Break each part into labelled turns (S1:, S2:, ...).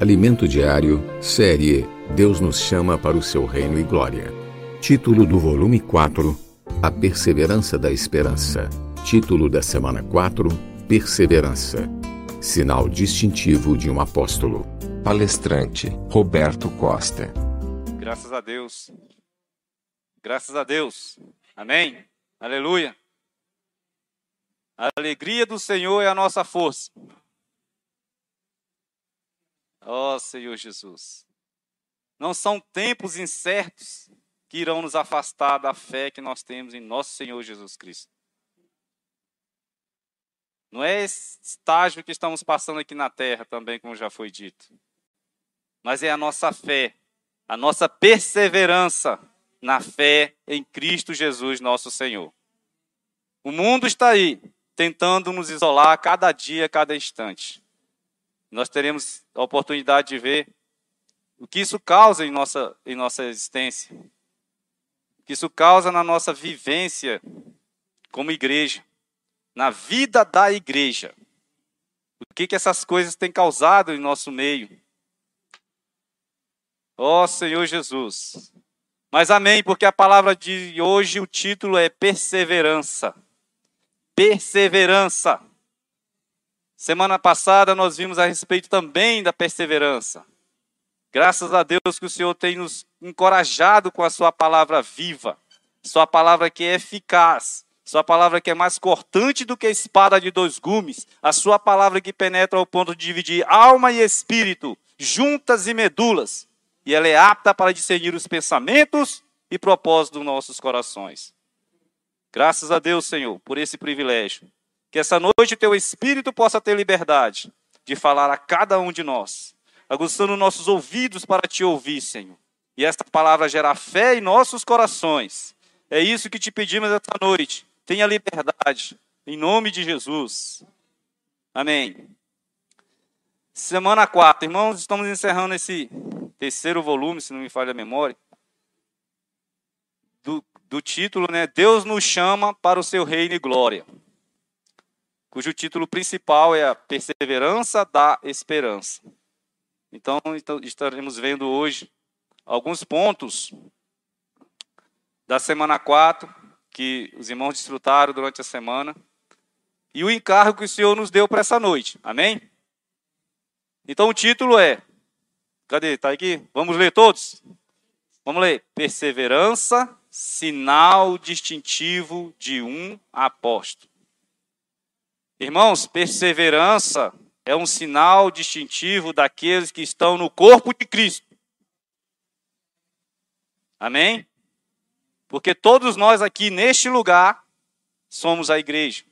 S1: Alimento Diário, série Deus nos chama para o seu reino e glória. Título do volume 4: A Perseverança da Esperança. Título da semana 4: Perseverança. Sinal distintivo de um apóstolo. Palestrante Roberto Costa.
S2: Graças a Deus. Graças a Deus. Amém. Aleluia. A alegria do Senhor é a nossa força. Ó oh, Senhor Jesus. Não são tempos incertos que irão nos afastar da fé que nós temos em nosso Senhor Jesus Cristo. Não é esse estágio que estamos passando aqui na terra também, como já foi dito. Mas é a nossa fé, a nossa perseverança na fé em Cristo Jesus, nosso Senhor. O mundo está aí, tentando nos isolar cada dia, cada instante nós teremos a oportunidade de ver o que isso causa em nossa, em nossa existência, o que isso causa na nossa vivência como igreja, na vida da igreja. O que, que essas coisas têm causado em nosso meio. Ó oh, Senhor Jesus. Mas amém, porque a palavra de hoje, o título é perseverança. Perseverança. Semana passada nós vimos a respeito também da perseverança. Graças a Deus que o Senhor tem nos encorajado com a sua palavra viva, sua palavra que é eficaz, sua palavra que é mais cortante do que a espada de dois gumes, a sua palavra que penetra ao ponto de dividir alma e espírito, juntas e medulas, e ela é apta para discernir os pensamentos e propósitos dos nossos corações. Graças a Deus, Senhor, por esse privilégio. Que essa noite o teu Espírito possa ter liberdade de falar a cada um de nós, aguçando nossos ouvidos para te ouvir, Senhor. E esta palavra gera fé em nossos corações. É isso que te pedimos esta noite. Tenha liberdade, em nome de Jesus. Amém. Semana 4, irmãos, estamos encerrando esse terceiro volume, se não me falha a memória, do, do título, né? Deus nos chama para o seu reino e glória cujo título principal é a Perseverança da Esperança. Então, então, estaremos vendo hoje alguns pontos da semana 4 que os irmãos desfrutaram durante a semana e o encargo que o Senhor nos deu para essa noite. Amém? Então o título é Cadê? Está aqui? Vamos ler todos? Vamos ler. Perseverança, sinal distintivo de um apóstolo. Irmãos, perseverança é um sinal distintivo daqueles que estão no corpo de Cristo. Amém? Porque todos nós aqui neste lugar somos a igreja,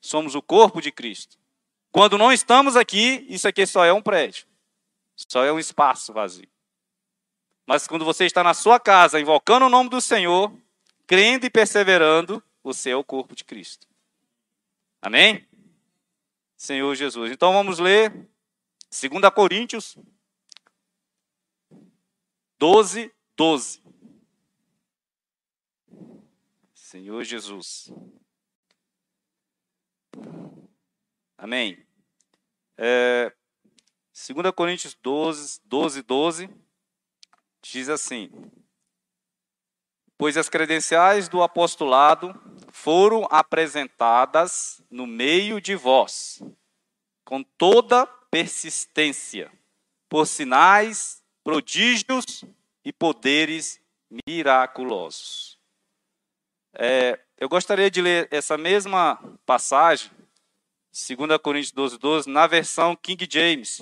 S2: somos o corpo de Cristo. Quando não estamos aqui, isso aqui só é um prédio, só é um espaço vazio. Mas quando você está na sua casa, invocando o nome do Senhor, crendo e perseverando, você é o corpo de Cristo. Amém? Senhor Jesus. Então vamos ler 2 Coríntios 12, 12. Senhor Jesus. Amém. É, 2 Coríntios 12, 12, 12 diz assim: Pois as credenciais do apostolado foram apresentadas no meio de vós, com toda persistência, por sinais, prodígios e poderes miraculosos. É, eu gostaria de ler essa mesma passagem, 2 Coríntios 12, 12, na versão King James,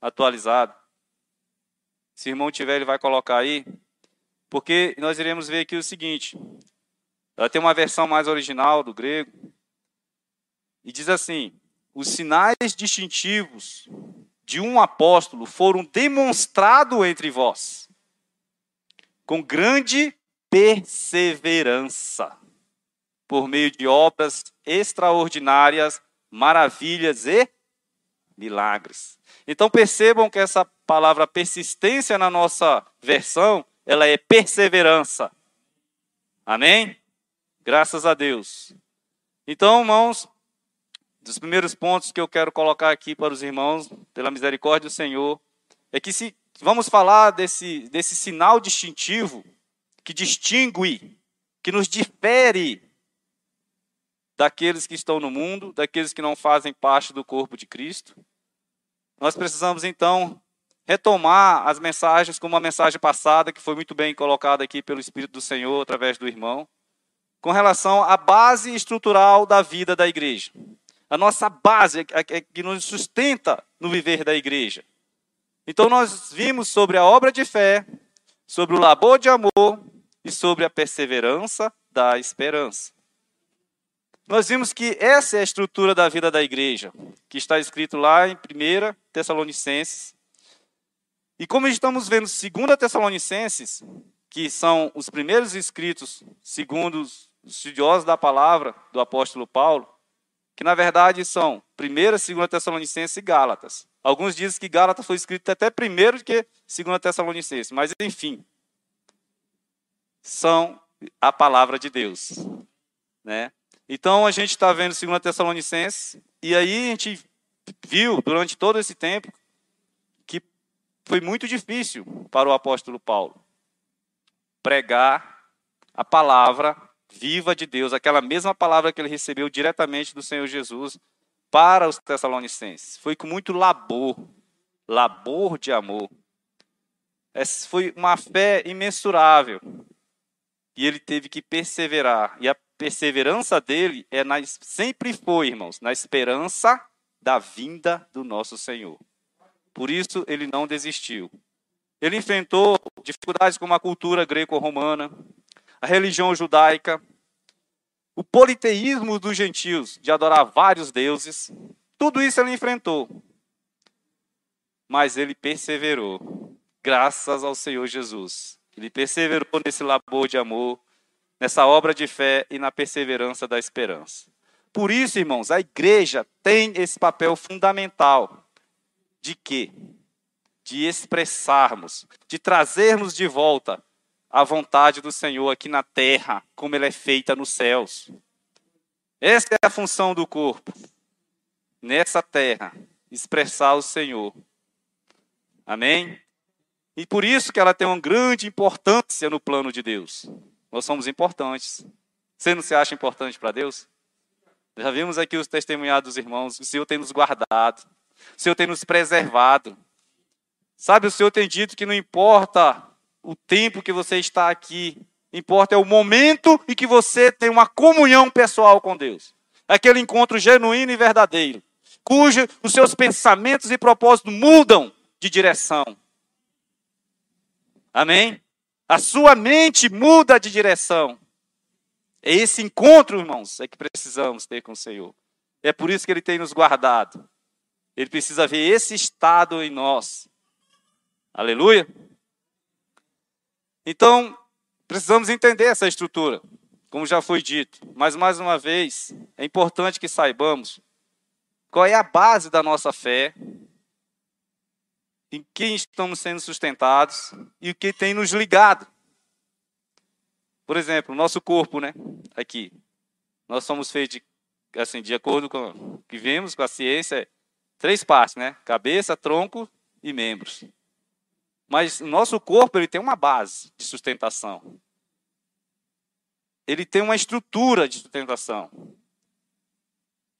S2: atualizada. Se o irmão tiver, ele vai colocar aí. Porque nós iremos ver aqui o seguinte: ela tem uma versão mais original do grego. E diz assim: os sinais distintivos de um apóstolo foram demonstrados entre vós, com grande perseverança, por meio de obras extraordinárias, maravilhas e milagres. Então percebam que essa palavra persistência na nossa versão, ela é perseverança. Amém? Graças a Deus. Então, irmãos, dos primeiros pontos que eu quero colocar aqui para os irmãos, pela misericórdia do Senhor, é que se vamos falar desse, desse sinal distintivo que distingue, que nos difere daqueles que estão no mundo, daqueles que não fazem parte do corpo de Cristo. Nós precisamos então retomar as mensagens como a mensagem passada, que foi muito bem colocada aqui pelo Espírito do Senhor através do irmão, com relação à base estrutural da vida da igreja. A nossa base é, é que nos sustenta no viver da igreja. Então nós vimos sobre a obra de fé, sobre o labor de amor e sobre a perseverança da esperança. Nós vimos que essa é a estrutura da vida da igreja, que está escrito lá em 1 Tessalonicenses. E como estamos vendo 2 Tessalonicenses, que são os primeiros escritos, segundo os estudiosos da palavra do apóstolo Paulo, que na verdade são 1 e 2 Tessalonicenses e Gálatas. Alguns dizem que Gálatas foi escrito até primeiro que 2 Tessalonicenses, mas enfim, são a palavra de Deus. Né? Então a gente está vendo 2 Tessalonicenses, e aí a gente viu durante todo esse tempo foi muito difícil para o apóstolo Paulo pregar a palavra viva de Deus, aquela mesma palavra que ele recebeu diretamente do Senhor Jesus para os Tessalonicenses. Foi com muito labor, labor de amor. Essa foi uma fé imensurável. E ele teve que perseverar. E a perseverança dele é na, sempre foi, irmãos, na esperança da vinda do nosso Senhor. Por isso ele não desistiu. Ele enfrentou dificuldades como a cultura greco-romana, a religião judaica, o politeísmo dos gentios, de adorar vários deuses, tudo isso ele enfrentou. Mas ele perseverou, graças ao Senhor Jesus. Ele perseverou nesse labor de amor, nessa obra de fé e na perseverança da esperança. Por isso, irmãos, a igreja tem esse papel fundamental de quê? De expressarmos, de trazermos de volta a vontade do Senhor aqui na terra, como ela é feita nos céus. Essa é a função do corpo. Nessa terra, expressar o Senhor. Amém? E por isso que ela tem uma grande importância no plano de Deus. Nós somos importantes. Você não se acha importante para Deus? Já vimos aqui os testemunhados dos irmãos. O Senhor tem nos guardado. O Senhor tem nos preservado. Sabe, o Senhor tem dito que não importa o tempo que você está aqui. Importa é o momento em que você tem uma comunhão pessoal com Deus. Aquele encontro genuíno e verdadeiro, cujo os seus pensamentos e propósitos mudam de direção. Amém? A sua mente muda de direção. É esse encontro, irmãos, é que precisamos ter com o Senhor. É por isso que Ele tem nos guardado. Ele precisa ver esse estado em nós. Aleluia. Então, precisamos entender essa estrutura, como já foi dito. Mas, mais uma vez, é importante que saibamos qual é a base da nossa fé, em quem estamos sendo sustentados e o que tem nos ligado. Por exemplo, nosso corpo, né? Aqui. Nós somos feitos, de, assim, de acordo com o que vemos, com a ciência, três partes, né? Cabeça, tronco e membros. Mas o nosso corpo ele tem uma base de sustentação. Ele tem uma estrutura de sustentação.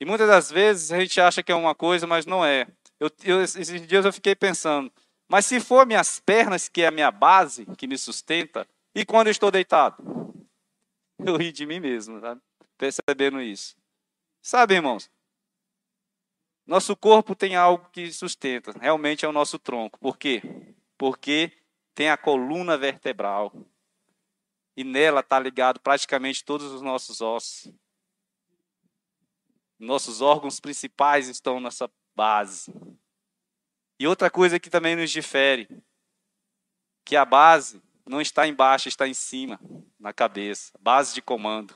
S2: E muitas das vezes a gente acha que é uma coisa, mas não é. Eu, eu, esses dias eu fiquei pensando, mas se for minhas pernas, que é a minha base, que me sustenta, e quando eu estou deitado? Eu ri de mim mesmo, sabe? percebendo isso. Sabe, irmãos? Nosso corpo tem algo que sustenta, realmente é o nosso tronco. Por quê? porque tem a coluna vertebral. E nela está ligado praticamente todos os nossos ossos. Nossos órgãos principais estão nessa base. E outra coisa que também nos difere, que a base não está embaixo, está em cima, na cabeça, base de comando.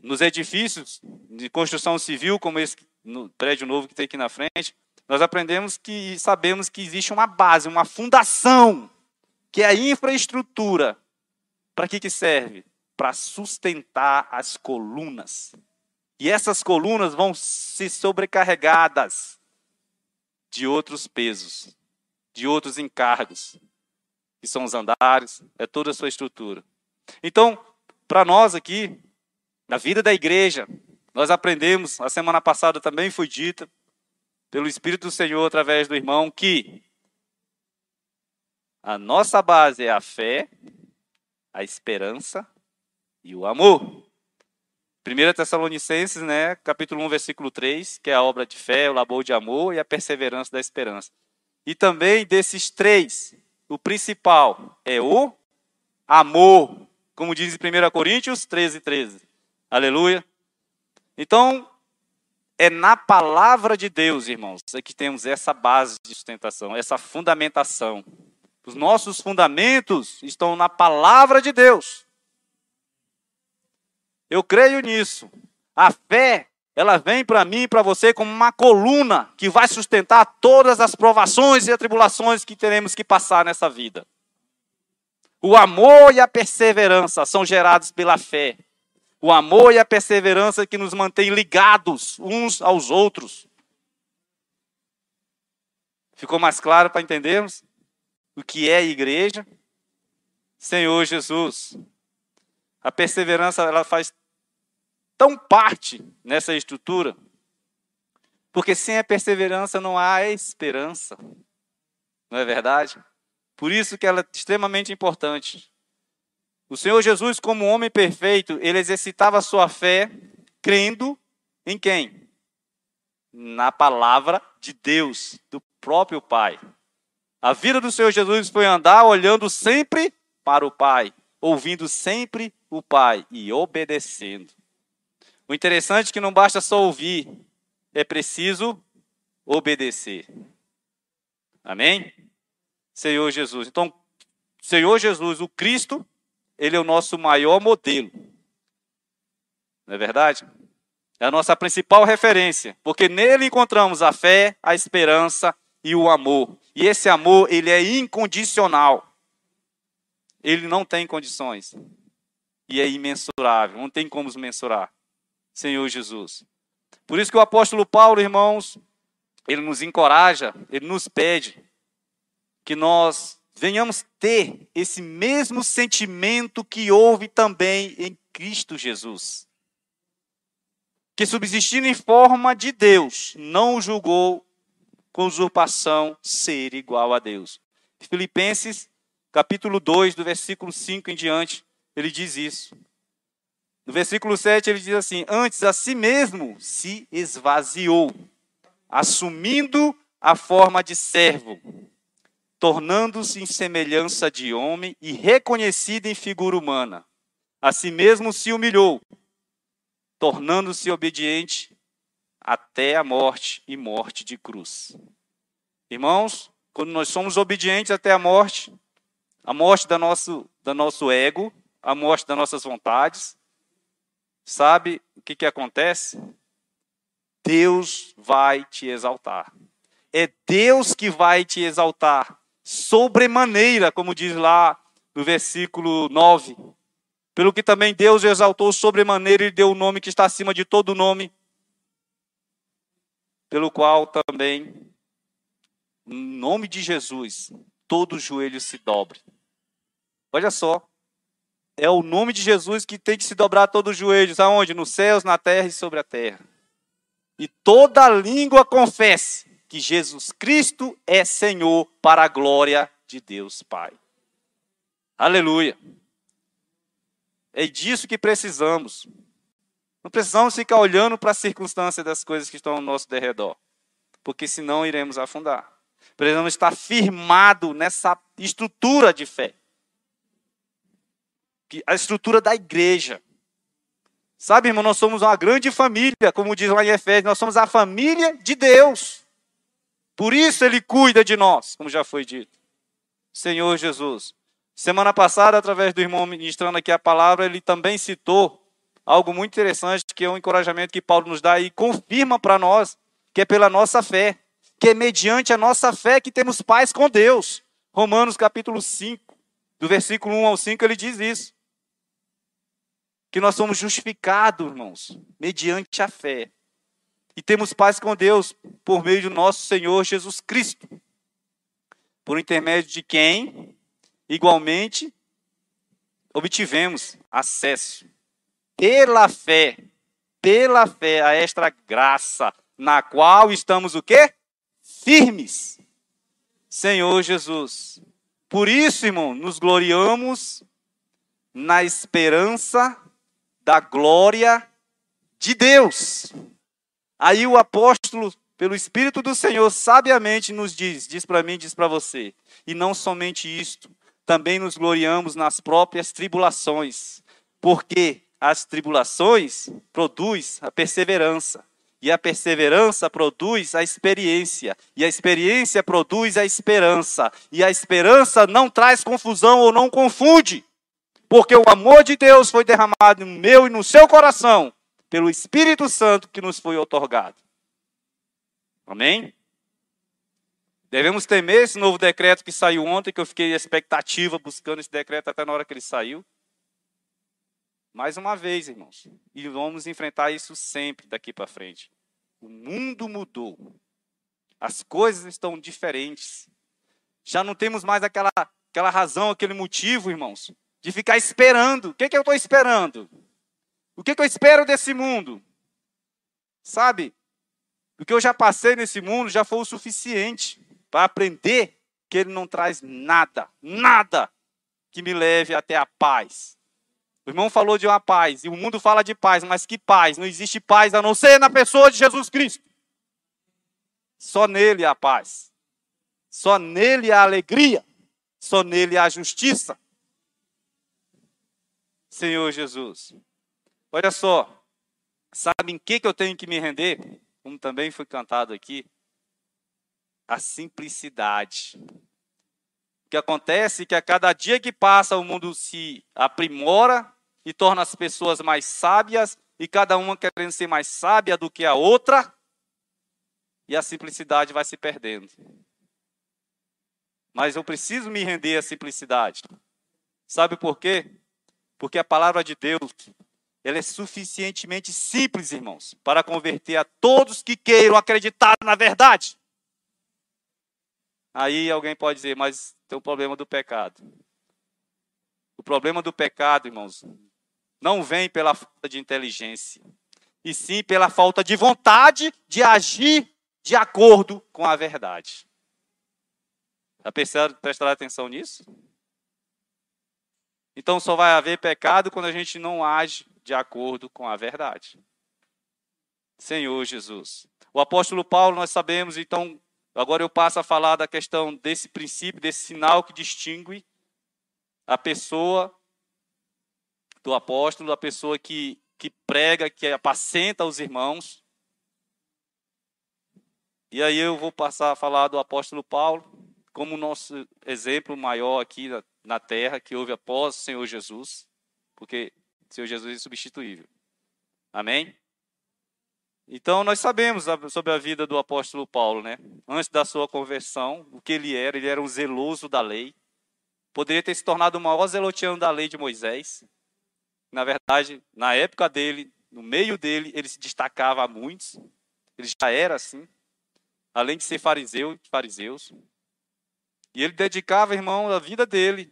S2: Nos edifícios de construção civil, como esse no prédio novo que tem aqui na frente, nós aprendemos que sabemos que existe uma base, uma fundação, que é a infraestrutura. Para que, que serve? Para sustentar as colunas. E essas colunas vão ser sobrecarregadas de outros pesos. de outros encargos, que são os andares, é toda a sua estrutura. Então, para nós aqui, na vida da igreja, nós aprendemos, a semana passada também foi dita, pelo Espírito do Senhor através do irmão, que a nossa base é a fé, a esperança e o amor. 1 Tessalonicenses, né, capítulo 1, versículo 3, que é a obra de fé, o labor de amor e a perseverança da esperança. E também desses três, o principal é o amor, como diz em 1 Coríntios 13, 13. Aleluia. Então, é na palavra de Deus, irmãos, é que temos essa base de sustentação, essa fundamentação. Os nossos fundamentos estão na palavra de Deus. Eu creio nisso. A fé, ela vem para mim e para você como uma coluna que vai sustentar todas as provações e atribulações que teremos que passar nessa vida. O amor e a perseverança são gerados pela fé. O amor e a perseverança que nos mantém ligados uns aos outros. Ficou mais claro para entendermos o que é igreja? Senhor Jesus. A perseverança ela faz tão parte nessa estrutura, porque sem a perseverança não há esperança. Não é verdade? Por isso que ela é extremamente importante. O Senhor Jesus, como homem perfeito, ele exercitava sua fé crendo em quem? Na palavra de Deus, do próprio Pai. A vida do Senhor Jesus foi andar olhando sempre para o Pai, ouvindo sempre o Pai e obedecendo. O interessante é que não basta só ouvir, é preciso obedecer. Amém? Senhor Jesus. Então, Senhor Jesus, o Cristo, ele é o nosso maior modelo. Não é verdade? É a nossa principal referência, porque nele encontramos a fé, a esperança e o amor. E esse amor, ele é incondicional. Ele não tem condições. E é imensurável, não tem como mensurar. Senhor Jesus. Por isso que o apóstolo Paulo, irmãos, ele nos encoraja, ele nos pede que nós venhamos ter esse mesmo sentimento que houve também em Cristo Jesus. Que subsistindo em forma de Deus, não julgou com usurpação ser igual a Deus. Filipenses, capítulo 2, do versículo 5 em diante, ele diz isso. No versículo 7 ele diz assim: Antes a si mesmo se esvaziou, assumindo a forma de servo tornando-se em semelhança de homem e reconhecido em figura humana. A si mesmo se humilhou, tornando-se obediente até a morte e morte de cruz. Irmãos, quando nós somos obedientes até a morte, a morte da nosso, da nosso ego, a morte das nossas vontades, sabe o que, que acontece? Deus vai te exaltar. É Deus que vai te exaltar sobremaneira, como diz lá no versículo 9. Pelo que também Deus exaltou sobremaneira e deu o nome que está acima de todo nome, pelo qual também, em nome de Jesus, todo joelho se dobre. Olha só, é o nome de Jesus que tem que se dobrar todos os joelhos, aonde? Nos céus, na terra e sobre a terra. E toda língua confesse que Jesus Cristo é Senhor para a glória de Deus Pai. Aleluia. É disso que precisamos. Não precisamos ficar olhando para a circunstância das coisas que estão ao nosso derredor, porque senão iremos afundar. Precisamos estar firmado nessa estrutura de fé. A estrutura da igreja. Sabe, irmão, nós somos uma grande família, como diz lá em Efésios, nós somos a família de Deus. Por isso ele cuida de nós, como já foi dito. Senhor Jesus. Semana passada, através do irmão ministrando aqui a palavra, ele também citou algo muito interessante, que é um encorajamento que Paulo nos dá e confirma para nós que é pela nossa fé, que é mediante a nossa fé que temos paz com Deus. Romanos capítulo 5, do versículo 1 ao 5, ele diz isso. Que nós somos justificados, irmãos, mediante a fé e temos paz com Deus por meio do nosso Senhor Jesus Cristo. por intermédio de quem, igualmente, obtivemos acesso pela fé, pela fé a esta graça, na qual estamos o quê? Firmes. Senhor Jesus. Por isso, irmão, nos gloriamos na esperança da glória de Deus. Aí o apóstolo, pelo Espírito do Senhor, sabiamente nos diz, diz para mim, diz para você, e não somente isto, também nos gloriamos nas próprias tribulações, porque as tribulações produz a perseverança, e a perseverança produz a experiência, e a experiência produz a esperança, e a esperança não traz confusão ou não confunde, porque o amor de Deus foi derramado no meu e no seu coração pelo Espírito Santo que nos foi otorgado. Amém? Devemos temer esse novo decreto que saiu ontem, que eu fiquei em expectativa buscando esse decreto até na hora que ele saiu. Mais uma vez, irmãos, e vamos enfrentar isso sempre daqui para frente. O mundo mudou. As coisas estão diferentes. Já não temos mais aquela, aquela razão, aquele motivo, irmãos, de ficar esperando. O que, é que eu estou esperando? O que, que eu espero desse mundo? Sabe? O que eu já passei nesse mundo já foi o suficiente para aprender que ele não traz nada, nada que me leve até a paz. O irmão falou de uma paz, e o mundo fala de paz, mas que paz? Não existe paz a não ser na pessoa de Jesus Cristo. Só nele há paz. Só nele há alegria. Só nele há justiça. Senhor Jesus. Olha só, sabe em que, que eu tenho que me render? Como também foi cantado aqui, a simplicidade. O que acontece é que a cada dia que passa o mundo se aprimora e torna as pessoas mais sábias e cada uma querendo ser mais sábia do que a outra e a simplicidade vai se perdendo. Mas eu preciso me render à simplicidade. Sabe por quê? Porque a palavra de Deus ela é suficientemente simples, irmãos, para converter a todos que queiram acreditar na verdade. Aí alguém pode dizer, mas tem o problema do pecado. O problema do pecado, irmãos, não vem pela falta de inteligência, e sim pela falta de vontade de agir de acordo com a verdade. Já prestaram atenção nisso? Então só vai haver pecado quando a gente não age de acordo com a verdade. Senhor Jesus. O apóstolo Paulo, nós sabemos, então, agora eu passo a falar da questão desse princípio, desse sinal que distingue a pessoa do apóstolo, a pessoa que, que prega, que apacenta os irmãos. E aí eu vou passar a falar do apóstolo Paulo, como nosso exemplo maior aqui na, na terra, que houve após o Senhor Jesus, porque Senhor Jesus é insubstituível. Amém? Então nós sabemos sobre a vida do apóstolo Paulo, né? Antes da sua conversão, o que ele era, ele era um zeloso da lei. Poderia ter se tornado o maior zelotiano da lei de Moisés. Na verdade, na época dele, no meio dele, ele se destacava a muitos. Ele já era assim, além de ser fariseu, fariseus. E ele dedicava, irmão, a vida dele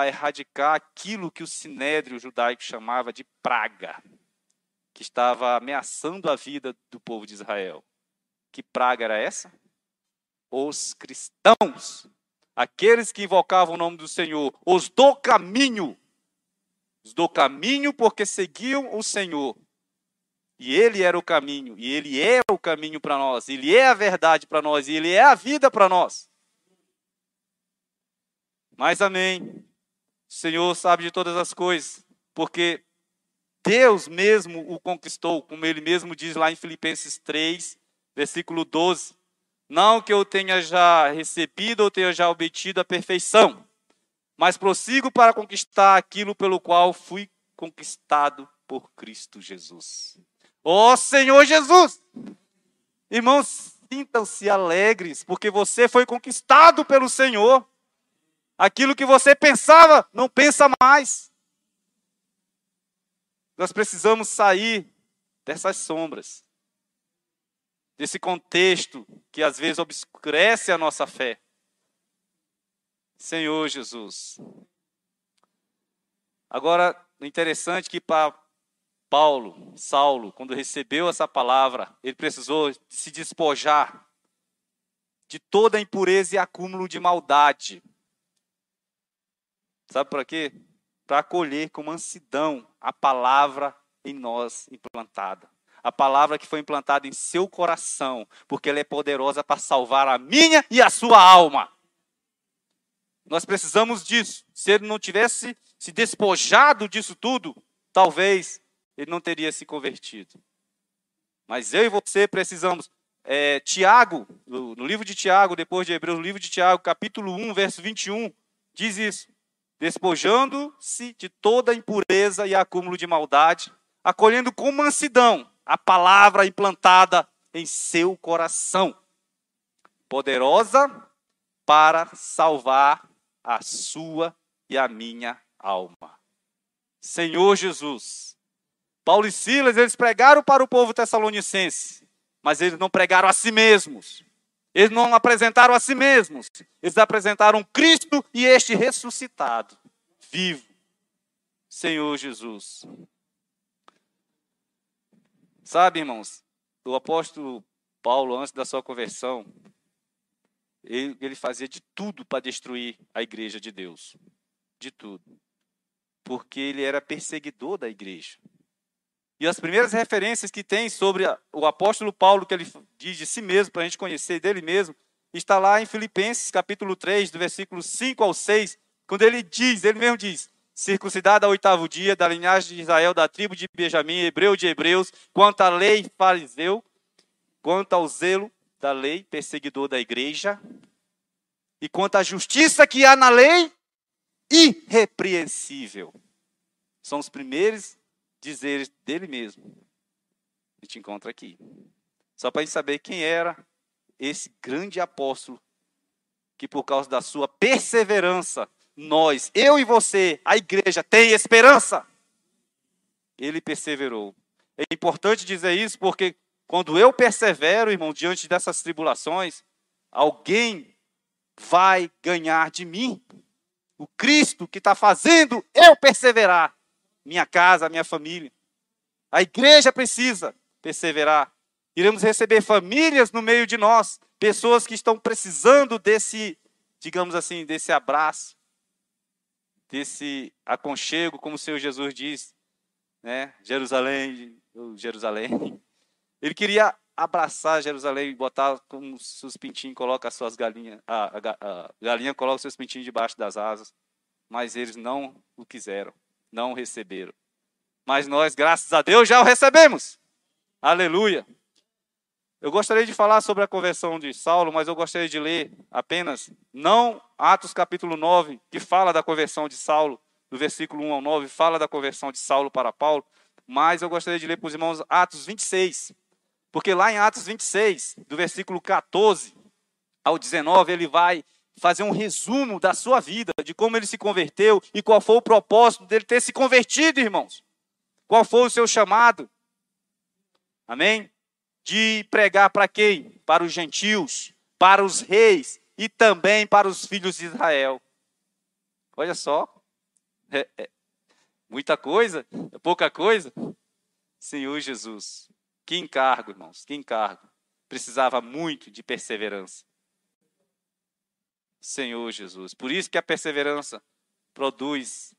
S2: a erradicar aquilo que o sinédrio judaico chamava de praga, que estava ameaçando a vida do povo de Israel. Que praga era essa? Os cristãos, aqueles que invocavam o nome do Senhor, os do caminho. Os do caminho porque seguiam o Senhor. E Ele era o caminho, e Ele é o caminho para nós, Ele é a verdade para nós, e Ele é a vida para nós. Mas amém. O Senhor sabe de todas as coisas, porque Deus mesmo o conquistou, como ele mesmo diz lá em Filipenses 3, versículo 12. Não que eu tenha já recebido ou tenha já obtido a perfeição, mas prossigo para conquistar aquilo pelo qual fui conquistado por Cristo Jesus. Ó oh, Senhor Jesus! Irmãos, sintam-se alegres, porque você foi conquistado pelo Senhor. Aquilo que você pensava, não pensa mais. Nós precisamos sair dessas sombras, desse contexto que às vezes obscurece a nossa fé. Senhor Jesus. Agora, interessante é que para Paulo, Saulo, quando recebeu essa palavra, ele precisou se despojar de toda impureza e acúmulo de maldade. Sabe para quê? Para acolher com mansidão a palavra em nós implantada. A palavra que foi implantada em seu coração, porque ela é poderosa para salvar a minha e a sua alma. Nós precisamos disso. Se ele não tivesse se despojado disso tudo, talvez ele não teria se convertido. Mas eu e você precisamos. É, Tiago, no, livro de Tiago, depois de Hebreus, no livro de Tiago, capítulo 1, verso 21, diz isso: despojando-se de toda impureza e acúmulo de maldade, acolhendo com mansidão a palavra implantada em seu coração, poderosa para salvar a sua e a minha alma. Senhor Jesus. Paulo e Silas, eles pregaram para o povo tessalonicense, mas eles não pregaram a si mesmos. Eles não apresentaram a si mesmos. Eles apresentaram Cristo e este ressuscitado, vivo. Senhor Jesus. Sabe, irmãos, o apóstolo Paulo, antes da sua conversão, ele, ele fazia de tudo para destruir a igreja de Deus. De tudo. Porque ele era perseguidor da igreja. E as primeiras referências que tem sobre o apóstolo Paulo, que ele diz de si mesmo, para a gente conhecer dele mesmo, está lá em Filipenses capítulo 3, do versículo 5 ao 6, quando ele diz, ele mesmo diz, circuncidado ao oitavo dia, da linhagem de Israel, da tribo de Benjamim, hebreu de hebreus, quanto à lei fariseu, quanto ao zelo da lei, perseguidor da igreja, e quanto à justiça que há na lei, irrepreensível. São os primeiros dizeres dele mesmo. A gente encontra aqui. Só para a gente saber quem era esse grande apóstolo que por causa da sua perseverança nós, eu e você, a igreja, tem esperança. Ele perseverou. É importante dizer isso porque quando eu persevero, irmão, diante dessas tribulações, alguém vai ganhar de mim. O Cristo que está fazendo eu perseverar. Minha casa, minha família. A igreja precisa perseverar. Iremos receber famílias no meio de nós, pessoas que estão precisando desse, digamos assim, desse abraço, desse aconchego, como o Senhor Jesus diz, né? Jerusalém, Jerusalém. Ele queria abraçar Jerusalém e botar como seus pintinhos coloca as suas galinhas, a, a, a galinha coloca os seus pintinhos debaixo das asas, mas eles não o quiseram, não receberam. Mas nós, graças a Deus, já o recebemos. Aleluia. Eu gostaria de falar sobre a conversão de Saulo, mas eu gostaria de ler apenas, não Atos capítulo 9, que fala da conversão de Saulo, do versículo 1 ao 9, fala da conversão de Saulo para Paulo, mas eu gostaria de ler para os irmãos Atos 26, porque lá em Atos 26, do versículo 14 ao 19, ele vai fazer um resumo da sua vida, de como ele se converteu e qual foi o propósito dele ter se convertido, irmãos. Qual foi o seu chamado? Amém? de pregar para quem? Para os gentios, para os reis e também para os filhos de Israel. Olha só, é, é, muita coisa, é pouca coisa. Senhor Jesus, que encargo, irmãos, que encargo. Precisava muito de perseverança. Senhor Jesus, por isso que a perseverança produz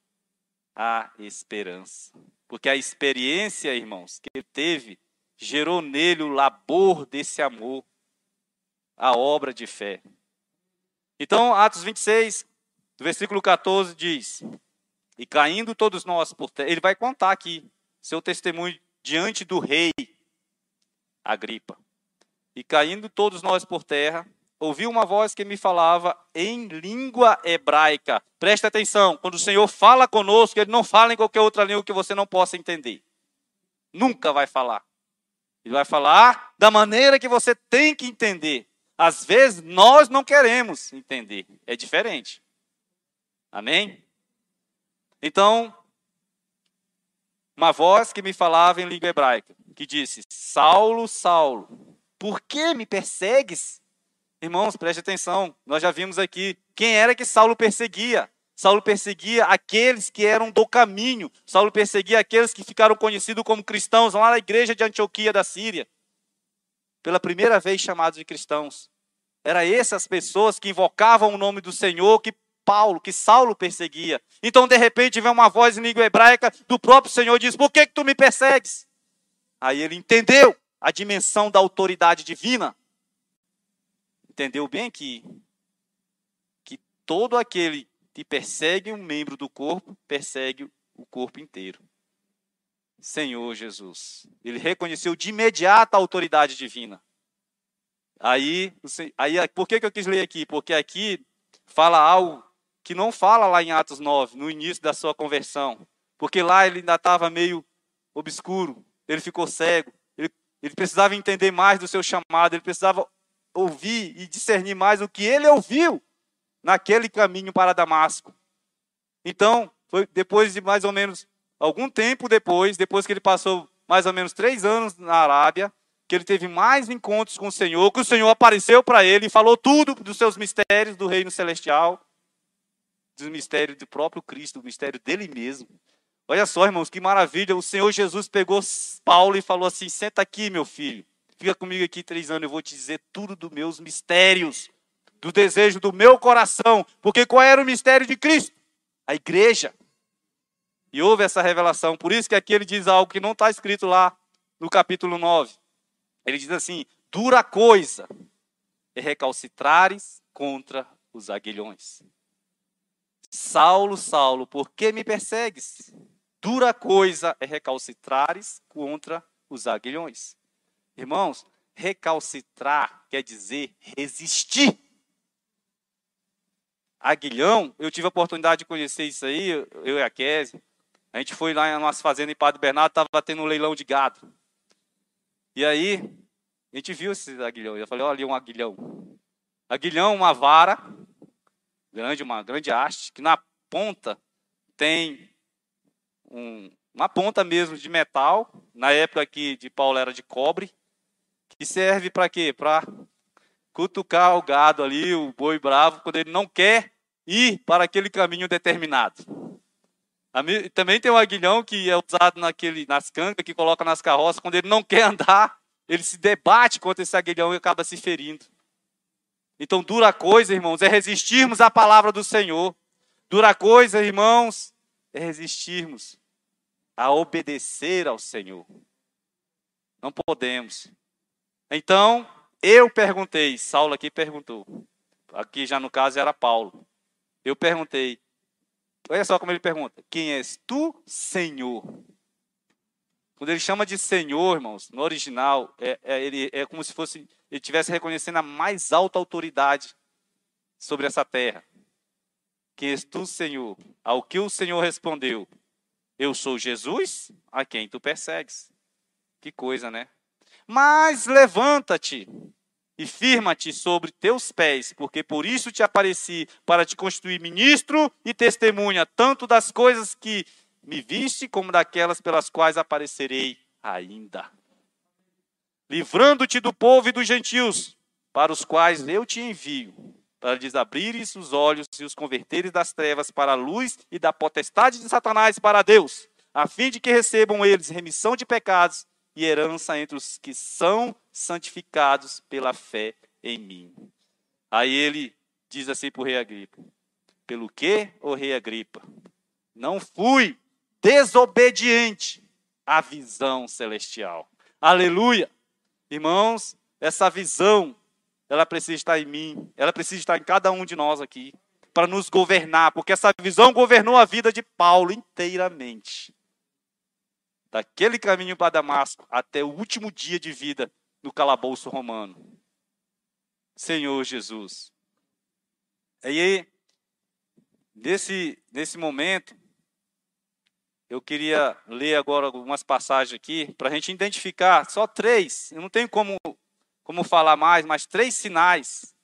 S2: a esperança. Porque a experiência, irmãos, que ele teve gerou nele o labor desse amor, a obra de fé. Então, Atos 26, do versículo 14 diz: E caindo todos nós por terra, ele vai contar aqui seu testemunho diante do rei Agripa. E caindo todos nós por terra, ouvi uma voz que me falava em língua hebraica. Preste atenção, quando o Senhor fala conosco, ele não fala em qualquer outra língua que você não possa entender. Nunca vai falar. Ele vai falar da maneira que você tem que entender. Às vezes nós não queremos entender, é diferente. Amém? Então, uma voz que me falava em língua hebraica, que disse: Saulo, Saulo, por que me persegues? Irmãos, preste atenção, nós já vimos aqui quem era que Saulo perseguia. Saulo perseguia aqueles que eram do caminho. Saulo perseguia aqueles que ficaram conhecidos como cristãos lá na igreja de Antioquia da Síria. Pela primeira vez chamados de cristãos. Era essas pessoas que invocavam o nome do Senhor que Paulo, que Saulo perseguia. Então, de repente, vem uma voz em língua hebraica do próprio Senhor e diz: Por que, que tu me persegues? Aí ele entendeu a dimensão da autoridade divina. Entendeu bem que, que todo aquele que persegue um membro do corpo, persegue o corpo inteiro. Senhor Jesus. Ele reconheceu de imediato a autoridade divina. Aí, aí por que, que eu quis ler aqui? Porque aqui fala algo que não fala lá em Atos 9, no início da sua conversão. Porque lá ele ainda estava meio obscuro, ele ficou cego, ele, ele precisava entender mais do seu chamado, ele precisava ouvir e discernir mais o que ele ouviu naquele caminho para Damasco. Então, foi depois de mais ou menos algum tempo depois, depois que ele passou mais ou menos três anos na Arábia, que ele teve mais encontros com o Senhor, que o Senhor apareceu para ele e falou tudo dos seus mistérios do reino celestial, dos mistérios do próprio Cristo, do mistério dele mesmo. Olha só, irmãos, que maravilha. O Senhor Jesus pegou Paulo e falou assim: senta aqui, meu filho. Fica comigo aqui três anos, eu vou te dizer tudo dos meus mistérios, do desejo do meu coração. Porque qual era o mistério de Cristo? A igreja. E houve essa revelação. Por isso que aqui ele diz algo que não está escrito lá no capítulo 9. Ele diz assim: dura coisa é recalcitrares contra os aguilhões. Saulo, Saulo, por que me persegues? Dura coisa é recalcitrares contra os aguilhões. Irmãos, recalcitrar quer dizer resistir. Aguilhão, eu tive a oportunidade de conhecer isso aí, eu e a Kézia. A gente foi lá na nossa fazenda em Padre Bernardo, estava tendo um leilão de gado. E aí, a gente viu esse aguilhão. Eu falei, olha ali um aguilhão. Aguilhão, uma vara, grande, uma grande haste, que na ponta tem um, uma ponta mesmo de metal. Na época aqui de Paulo era de cobre. Que serve para quê? Para cutucar o gado ali, o boi bravo, quando ele não quer ir para aquele caminho determinado. Também tem o aguilhão que é usado naquele, nas cancas, que coloca nas carroças, quando ele não quer andar, ele se debate contra esse aguilhão e acaba se ferindo. Então, dura coisa, irmãos, é resistirmos à palavra do Senhor. Dura coisa, irmãos, é resistirmos a obedecer ao Senhor. Não podemos. Então, eu perguntei, Saulo aqui perguntou. Aqui já no caso era Paulo. Eu perguntei, Olha só como ele pergunta: Quem és tu, Senhor? Quando ele chama de Senhor, irmãos, no original, é, é, ele, é como se fosse ele estivesse reconhecendo a mais alta autoridade sobre essa terra. Quem és tu, Senhor? Ao que o Senhor respondeu: Eu sou Jesus, a quem tu persegues. Que coisa, né? Mas levanta-te e firma-te sobre teus pés, porque por isso te apareci, para te constituir ministro e testemunha, tanto das coisas que me viste, como daquelas pelas quais aparecerei ainda. Livrando-te do povo e dos gentios, para os quais eu te envio, para lhes abrires os olhos e os converteres das trevas para a luz e da potestade de Satanás para Deus, a fim de que recebam eles remissão de pecados e herança entre os que são santificados pela fé em mim. Aí ele diz assim para o rei Agripa: Pelo que, o rei Agripa? Não fui desobediente à visão celestial. Aleluia! Irmãos, essa visão, ela precisa estar em mim, ela precisa estar em cada um de nós aqui, para nos governar, porque essa visão governou a vida de Paulo inteiramente daquele caminho para Damasco até o último dia de vida no calabouço romano. Senhor Jesus. E aí, nesse, nesse momento, eu queria ler agora algumas passagens aqui, para a gente identificar só três, eu não tenho como, como falar mais, mas três sinais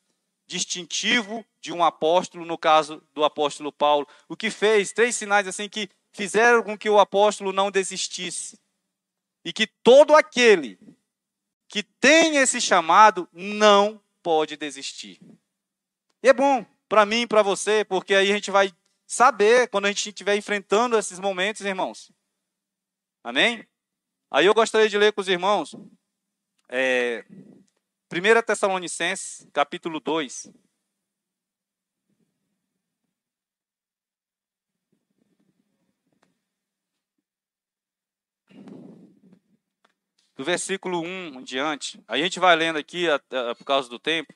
S2: distintivo de um apóstolo, no caso do apóstolo Paulo. O que fez, três sinais assim que fizeram com que o apóstolo não desistisse. E que todo aquele que tem esse chamado não pode desistir. E é bom para mim e para você, porque aí a gente vai saber quando a gente estiver enfrentando esses momentos, irmãos. Amém? Aí eu gostaria de ler com os irmãos é, 1 Tessalonicenses, capítulo 2. Do versículo 1 em diante. A gente vai lendo aqui, por causa do tempo.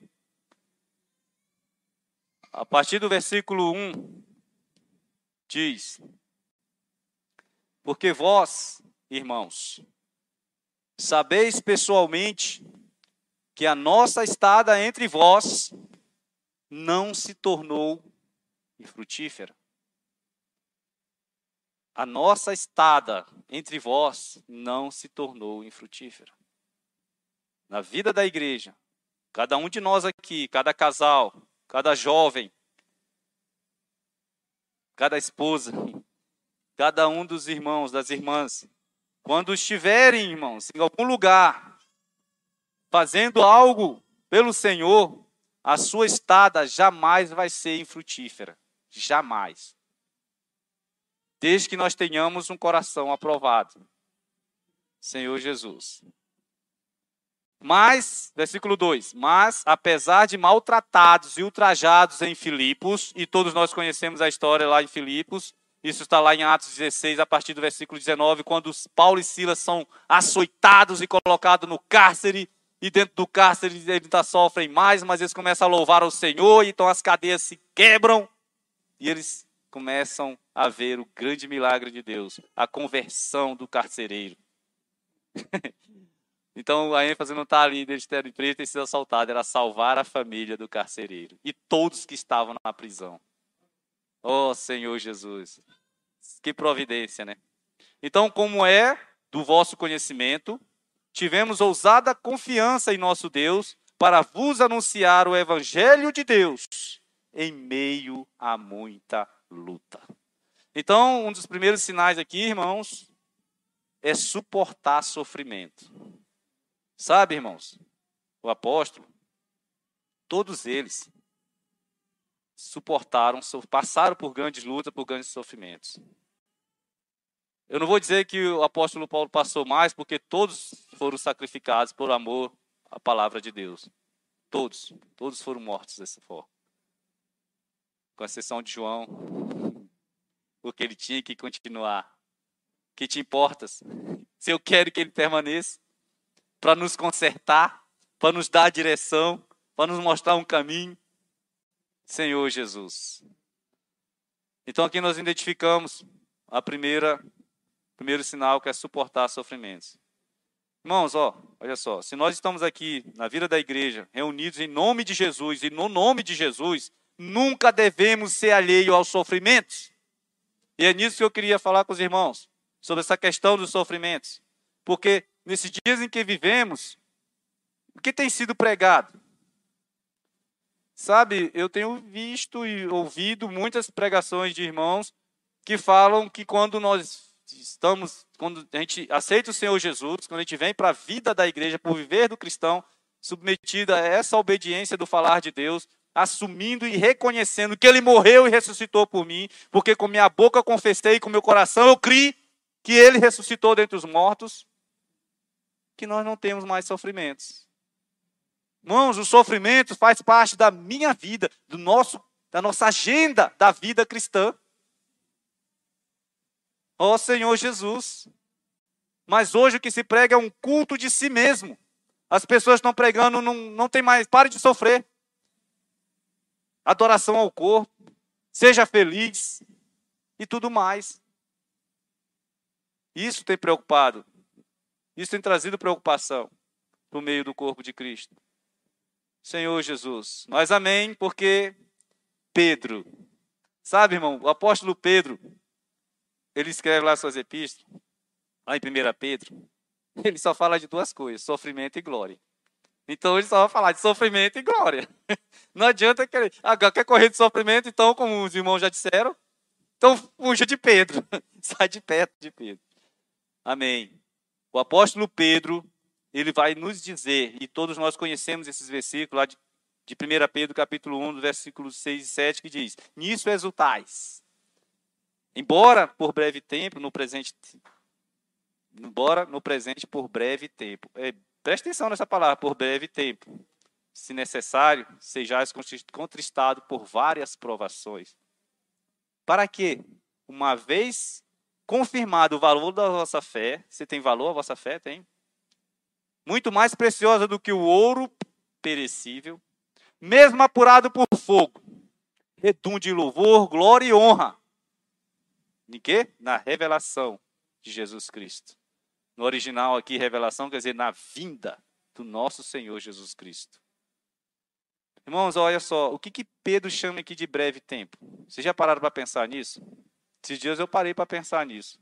S2: A partir do versículo 1, diz: Porque vós, irmãos, sabeis pessoalmente que a nossa estada entre vós não se tornou infrutífera. A nossa estada entre vós não se tornou infrutífera. Na vida da igreja, cada um de nós aqui, cada casal, cada jovem, cada esposa, cada um dos irmãos, das irmãs, quando estiverem, irmãos, em algum lugar, fazendo algo pelo Senhor, a sua estada jamais vai ser infrutífera. Jamais. Desde que nós tenhamos um coração aprovado. Senhor Jesus. Mas, versículo 2: Mas, apesar de maltratados e ultrajados em Filipos, e todos nós conhecemos a história lá em Filipos, isso está lá em Atos 16, a partir do versículo 19, quando Paulo e Silas são açoitados e colocados no cárcere, e dentro do cárcere eles ainda sofrem mais, mas eles começam a louvar ao Senhor, então as cadeias se quebram, e eles começam a ver o grande milagre de Deus, a conversão do carcereiro. Então a ênfase não está ali deles terem preso ter sido assaltado, era salvar a família do carcereiro e todos que estavam na prisão. Oh Senhor Jesus, que providência, né? Então, como é do vosso conhecimento, tivemos ousada confiança em nosso Deus para vos anunciar o evangelho de Deus em meio a muita luta. Então, um dos primeiros sinais aqui, irmãos, é suportar sofrimento. Sabe, irmãos, o apóstolo, todos eles suportaram, passaram por grandes lutas, por grandes sofrimentos. Eu não vou dizer que o apóstolo Paulo passou mais, porque todos foram sacrificados por amor à palavra de Deus. Todos, todos foram mortos dessa forma. Com exceção de João, porque ele tinha que continuar. Que te importas? Se eu quero que ele permaneça, para nos consertar, para nos dar a direção, para nos mostrar um caminho. Senhor Jesus. Então aqui nós identificamos a primeira primeiro sinal que é suportar sofrimentos. Irmãos, ó, olha só, se nós estamos aqui na vida da igreja, reunidos em nome de Jesus e no nome de Jesus, nunca devemos ser alheio aos sofrimentos. E é nisso que eu queria falar com os irmãos, sobre essa questão dos sofrimentos. Porque nesses dias em que vivemos, o que tem sido pregado? Sabe, eu tenho visto e ouvido muitas pregações de irmãos que falam que quando nós estamos, quando a gente aceita o Senhor Jesus, quando a gente vem para a vida da igreja por viver do cristão, submetida a essa obediência do falar de Deus, assumindo e reconhecendo que ele morreu e ressuscitou por mim, porque com minha boca confessei e com meu coração eu criei que ele ressuscitou dentre os mortos que nós não temos mais sofrimentos. Irmãos, o sofrimento faz parte da minha vida, do nosso, da nossa agenda da vida cristã. Ó oh, Senhor Jesus. Mas hoje o que se prega é um culto de si mesmo. As pessoas estão pregando, não, não tem mais, pare de sofrer. Adoração ao corpo, seja feliz e tudo mais. Isso tem preocupado isso tem trazido preocupação para o meio do corpo de Cristo. Senhor Jesus. Mas amém, porque Pedro, sabe, irmão, o apóstolo Pedro, ele escreve lá suas epístolas, lá em 1 Pedro, ele só fala de duas coisas: sofrimento e glória. Então ele só vai falar de sofrimento e glória. Não adianta querer. Ah, quer correr de sofrimento, então, como os irmãos já disseram, então fuja de Pedro. Sai de perto de Pedro. Amém. O apóstolo Pedro, ele vai nos dizer, e todos nós conhecemos esses versículos lá de de 1 Pedro capítulo 1, versículos 6 e 7, que diz: Nisso exultais. Embora por breve tempo, no presente embora no presente por breve tempo. É, preste atenção nessa palavra, por breve tempo. Se necessário, sejais contristado por várias provações. Para que, uma vez confirmado o valor da vossa fé, você tem valor a vossa fé? Tem. Muito mais preciosa do que o ouro perecível, mesmo apurado por fogo, redunde louvor, glória e honra. Em quê? Na revelação de Jesus Cristo. No original aqui, revelação quer dizer na vinda do nosso Senhor Jesus Cristo. Irmãos, olha só, o que, que Pedro chama aqui de breve tempo? Vocês já pararam para pensar nisso? Esses dias eu parei para pensar nisso.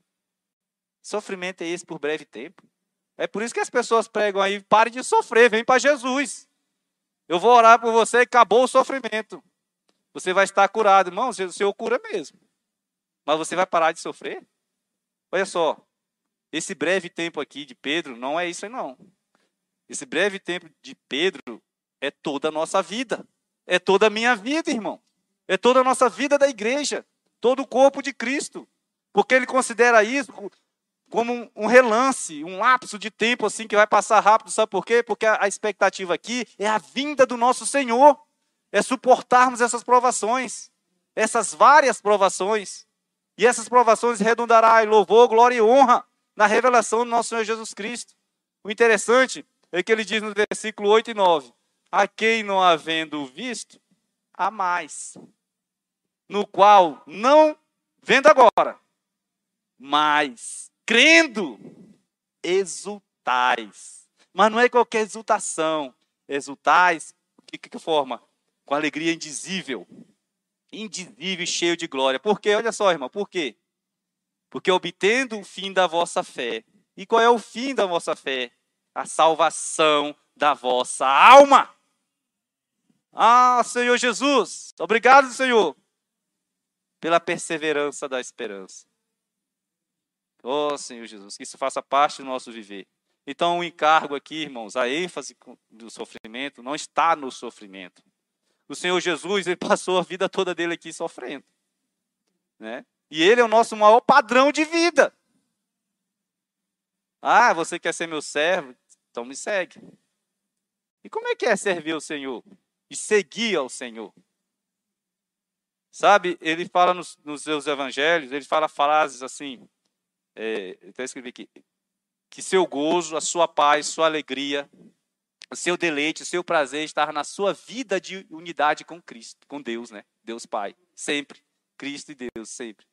S2: Sofrimento é esse por breve tempo. É por isso que as pessoas pregam aí, pare de sofrer, vem para Jesus. Eu vou orar por você acabou o sofrimento. Você vai estar curado. Irmão, o Senhor cura mesmo. Mas você vai parar de sofrer? Olha só, esse breve tempo aqui de Pedro não é isso aí não. Esse breve tempo de Pedro é toda a nossa vida. É toda a minha vida, irmão. É toda a nossa vida da igreja. Todo o corpo de Cristo. Porque ele considera isso como um, relance, um lapso de tempo assim que vai passar rápido. Sabe por quê? Porque a, expectativa aqui é a vinda do nosso Senhor. É suportarmos essas provações. Essas várias provações. E essas provações redundará em louvor, glória e honra na revelação do nosso Senhor Jesus Cristo. O interessante é que ele diz no versículo 8 e 9: A quem não havendo visto, há mais. No qual não vendo agora, mas crendo, exultais. Mas não é qualquer exultação. Exultais, de que, forma? Com alegria indizível. Indizível e cheio de glória. Por quê? Olha só, irmão, por quê? Porque obtendo o fim da vossa fé. E qual é o fim da vossa fé? A salvação da vossa alma. Ah, Senhor Jesus, obrigado, Senhor, pela perseverança da esperança. Oh, Senhor Jesus, que isso faça parte do nosso viver. Então, o encargo aqui, irmãos, a ênfase do sofrimento não está no sofrimento. O Senhor Jesus, ele passou a vida toda dele aqui sofrendo. Né? E ele é o nosso maior padrão de vida. Ah, você quer ser meu servo? Então me segue. E como é que é servir o Senhor? E seguir ao Senhor? Sabe, ele fala nos, nos seus evangelhos, ele fala frases assim, é, eu até escrevi aqui, que seu gozo, a sua paz, sua alegria, o seu deleite, o seu prazer estar na sua vida de unidade com Cristo, com Deus, né? Deus Pai, sempre. Cristo e Deus, sempre.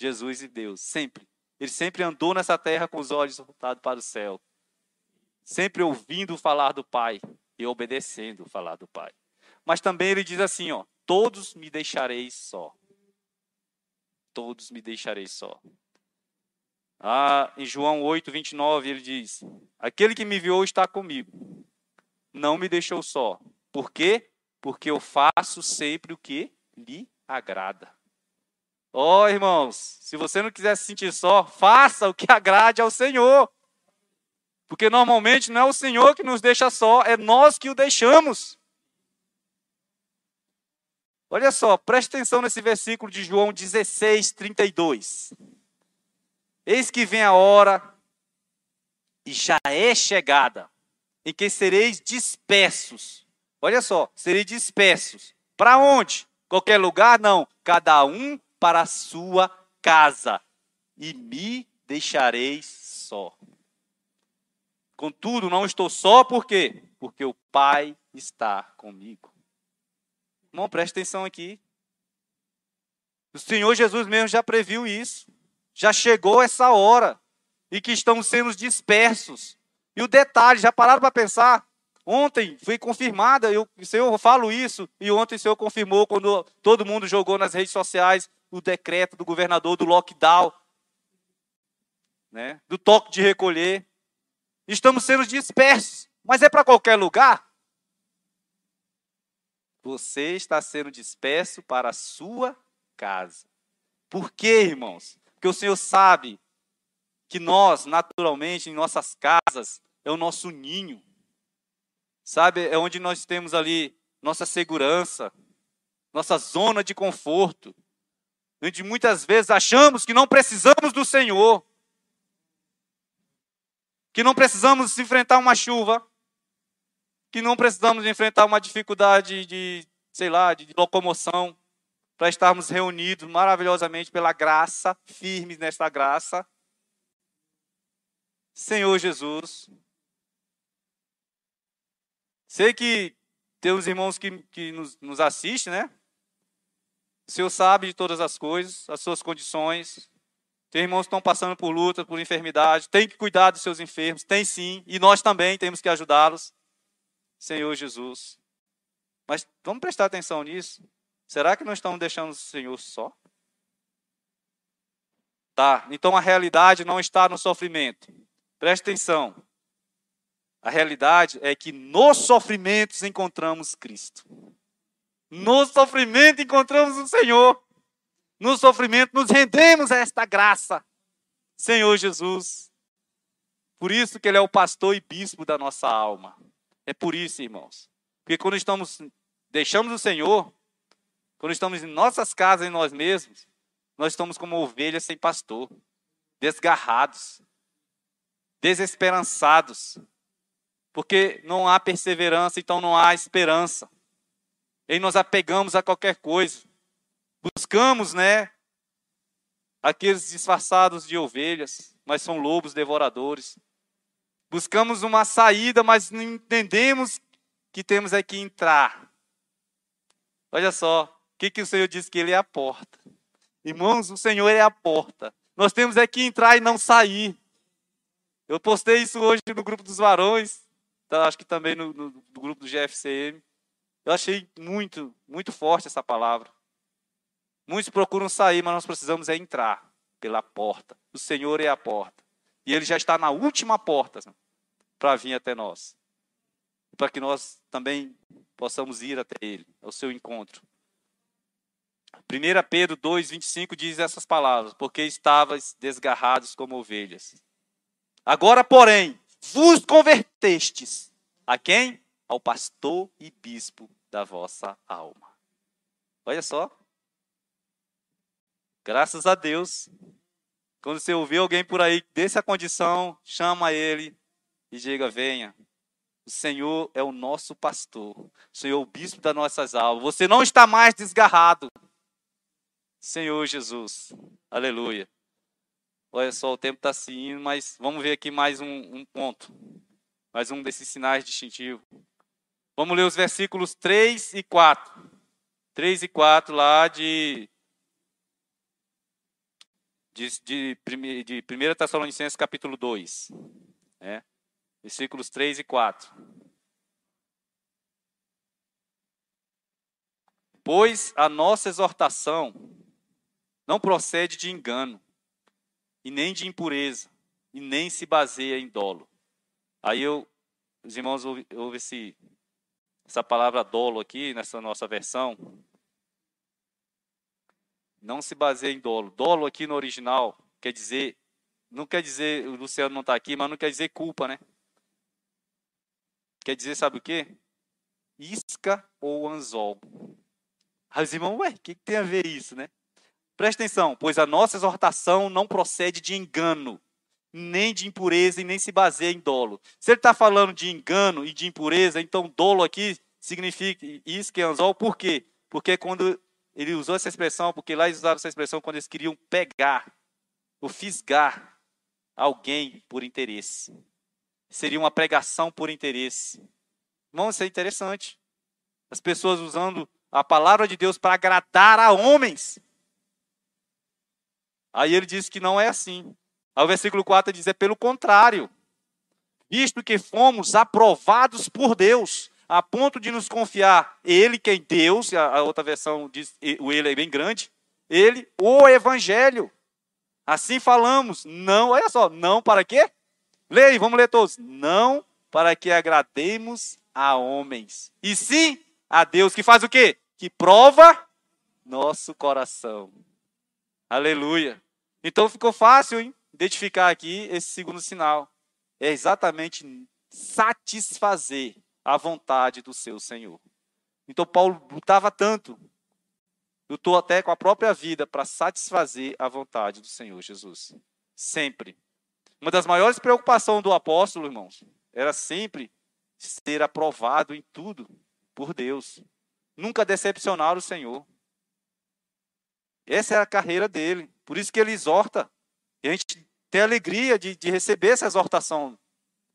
S2: Jesus e Deus, sempre. Ele sempre andou nessa terra com os olhos voltados para o céu, sempre ouvindo falar do Pai e obedecendo falar do Pai. Mas também ele diz assim, ó, todos me deixareis só. Todos me deixareis só. Ah, em João 8, 29, ele diz: Aquele que me enviou está comigo, não me deixou só. Por quê? Porque eu faço sempre o que lhe agrada. Ó, oh, irmãos, se você não quiser se sentir só, faça o que agrade ao Senhor. Porque normalmente não é o Senhor que nos deixa só, é nós que o deixamos. Olha só, preste atenção nesse versículo de João 16, 32. Eis que vem a hora, e já é chegada, em que sereis dispersos. Olha só, sereis dispersos. Para onde? Qualquer lugar? Não. Cada um para a sua casa, e me deixareis só. Contudo, não estou só, por quê? Porque o Pai está comigo. Irmão, preste atenção aqui. O Senhor Jesus mesmo já previu isso. Já chegou essa hora. E que estão sendo dispersos. E o detalhe, já pararam para pensar? Ontem foi confirmada, eu, Senhor, eu falo isso, e ontem o Senhor confirmou quando todo mundo jogou nas redes sociais o decreto do governador do lockdown, né, do toque de recolher. Estamos sendo dispersos, mas é para qualquer lugar? Você está sendo disperso para a sua casa. Por quê, irmãos? Porque o Senhor sabe que nós, naturalmente, em nossas casas, é o nosso ninho. Sabe, é onde nós temos ali nossa segurança, nossa zona de conforto, onde muitas vezes achamos que não precisamos do Senhor, que não precisamos enfrentar uma chuva, que não precisamos enfrentar uma dificuldade de, sei lá, de locomoção, para estarmos reunidos maravilhosamente pela graça, firmes nesta graça. Senhor Jesus. Sei que tem os irmãos que, que nos, nos assistem, né? O Senhor sabe de todas as coisas, as suas condições. Tem irmãos estão passando por luta, por enfermidade. Tem que cuidar dos seus enfermos. Tem sim. E nós também temos que ajudá-los. Senhor Jesus. Mas vamos prestar atenção nisso. Será que nós estamos deixando o Senhor só? Tá, então a realidade não está no sofrimento. Preste atenção. A realidade é que nos sofrimentos encontramos Cristo. No sofrimento encontramos o Senhor. No sofrimento nos rendemos a esta graça. Senhor Jesus. Por isso que Ele é o pastor e bispo da nossa alma. É por isso, irmãos. Porque quando estamos, deixamos o Senhor, quando estamos em nossas casas, em nós mesmos, nós estamos como ovelhas sem pastor, desgarrados, desesperançados, porque não há perseverança, então não há esperança. E nós apegamos a qualquer coisa. Buscamos, né, aqueles disfarçados de ovelhas, mas são lobos devoradores. Buscamos uma saída, mas não entendemos que temos é que entrar. Olha só, o que, que o Senhor disse que Ele é a porta. Irmãos, o Senhor é a porta. Nós temos é que entrar e não sair. Eu postei isso hoje no grupo dos varões, tá, acho que também no, no, no grupo do GFCM. Eu achei muito, muito forte essa palavra. Muitos procuram sair, mas nós precisamos é entrar pela porta. O Senhor é a porta. E Ele já está na última porta para vir até nós. Para que nós também possamos ir até Ele, ao seu encontro. 1 Pedro 2, 25 diz essas palavras: Porque estavas desgarrados como ovelhas Agora, porém, vos convertestes a quem? Ao pastor e bispo da vossa alma. Olha só. Graças a Deus. Quando você ouvir alguém por aí dessa condição, chama ele e diga: venha. O Senhor é o nosso pastor. O Senhor é o bispo das nossas almas. Você não está mais desgarrado. Senhor Jesus. Aleluia. Olha só, o tempo está se indo, mas vamos ver aqui mais um, um ponto. Mais um desses sinais distintivos. Vamos ler os versículos 3 e 4. 3 e 4 lá de, de, de, de 1 Tessalonicenses capítulo 2. Né? Versículos 3 e 4. Pois a nossa exortação não procede de engano, e nem de impureza, e nem se baseia em dolo. Aí eu, os irmãos ouvem esse, essa palavra dolo aqui, nessa nossa versão. Não se baseia em dolo. Dolo aqui no original quer dizer, não quer dizer, o Luciano não está aqui, mas não quer dizer culpa, né? Quer dizer, sabe o quê? Isca ou anzol. Aí os irmãos, ué, o que, que tem a ver isso, né? Presta atenção, pois a nossa exortação não procede de engano, nem de impureza e nem se baseia em dolo. Se ele está falando de engano e de impureza, então dolo aqui significa que é por quê? Porque quando ele usou essa expressão, porque lá eles usaram essa expressão quando eles queriam pegar ou fisgar alguém por interesse. Seria uma pregação por interesse. Irmão, isso é interessante. As pessoas usando a palavra de Deus para agradar a homens. Aí ele diz que não é assim. Aí o versículo 4 diz: é pelo contrário. Visto que fomos aprovados por Deus, a ponto de nos confiar, Ele quem Deus, a outra versão diz, o Ele é bem grande, Ele, o Evangelho. Assim falamos, não, olha só, não para quê? Leia, vamos ler todos. Não para que agrademos a homens, e sim a Deus, que faz o quê? Que prova nosso coração. Aleluia. Então ficou fácil hein? Identificar aqui esse segundo sinal. É exatamente satisfazer a vontade do seu Senhor. Então Paulo lutava tanto, lutou até com a própria vida para satisfazer a vontade do Senhor Jesus. Sempre. Uma das maiores preocupações do apóstolo, irmãos, era sempre ser aprovado em tudo por Deus. Nunca decepcionar o Senhor. Essa é a carreira dele. Por isso que ele exorta. E a gente tem a alegria de, de receber essa exortação.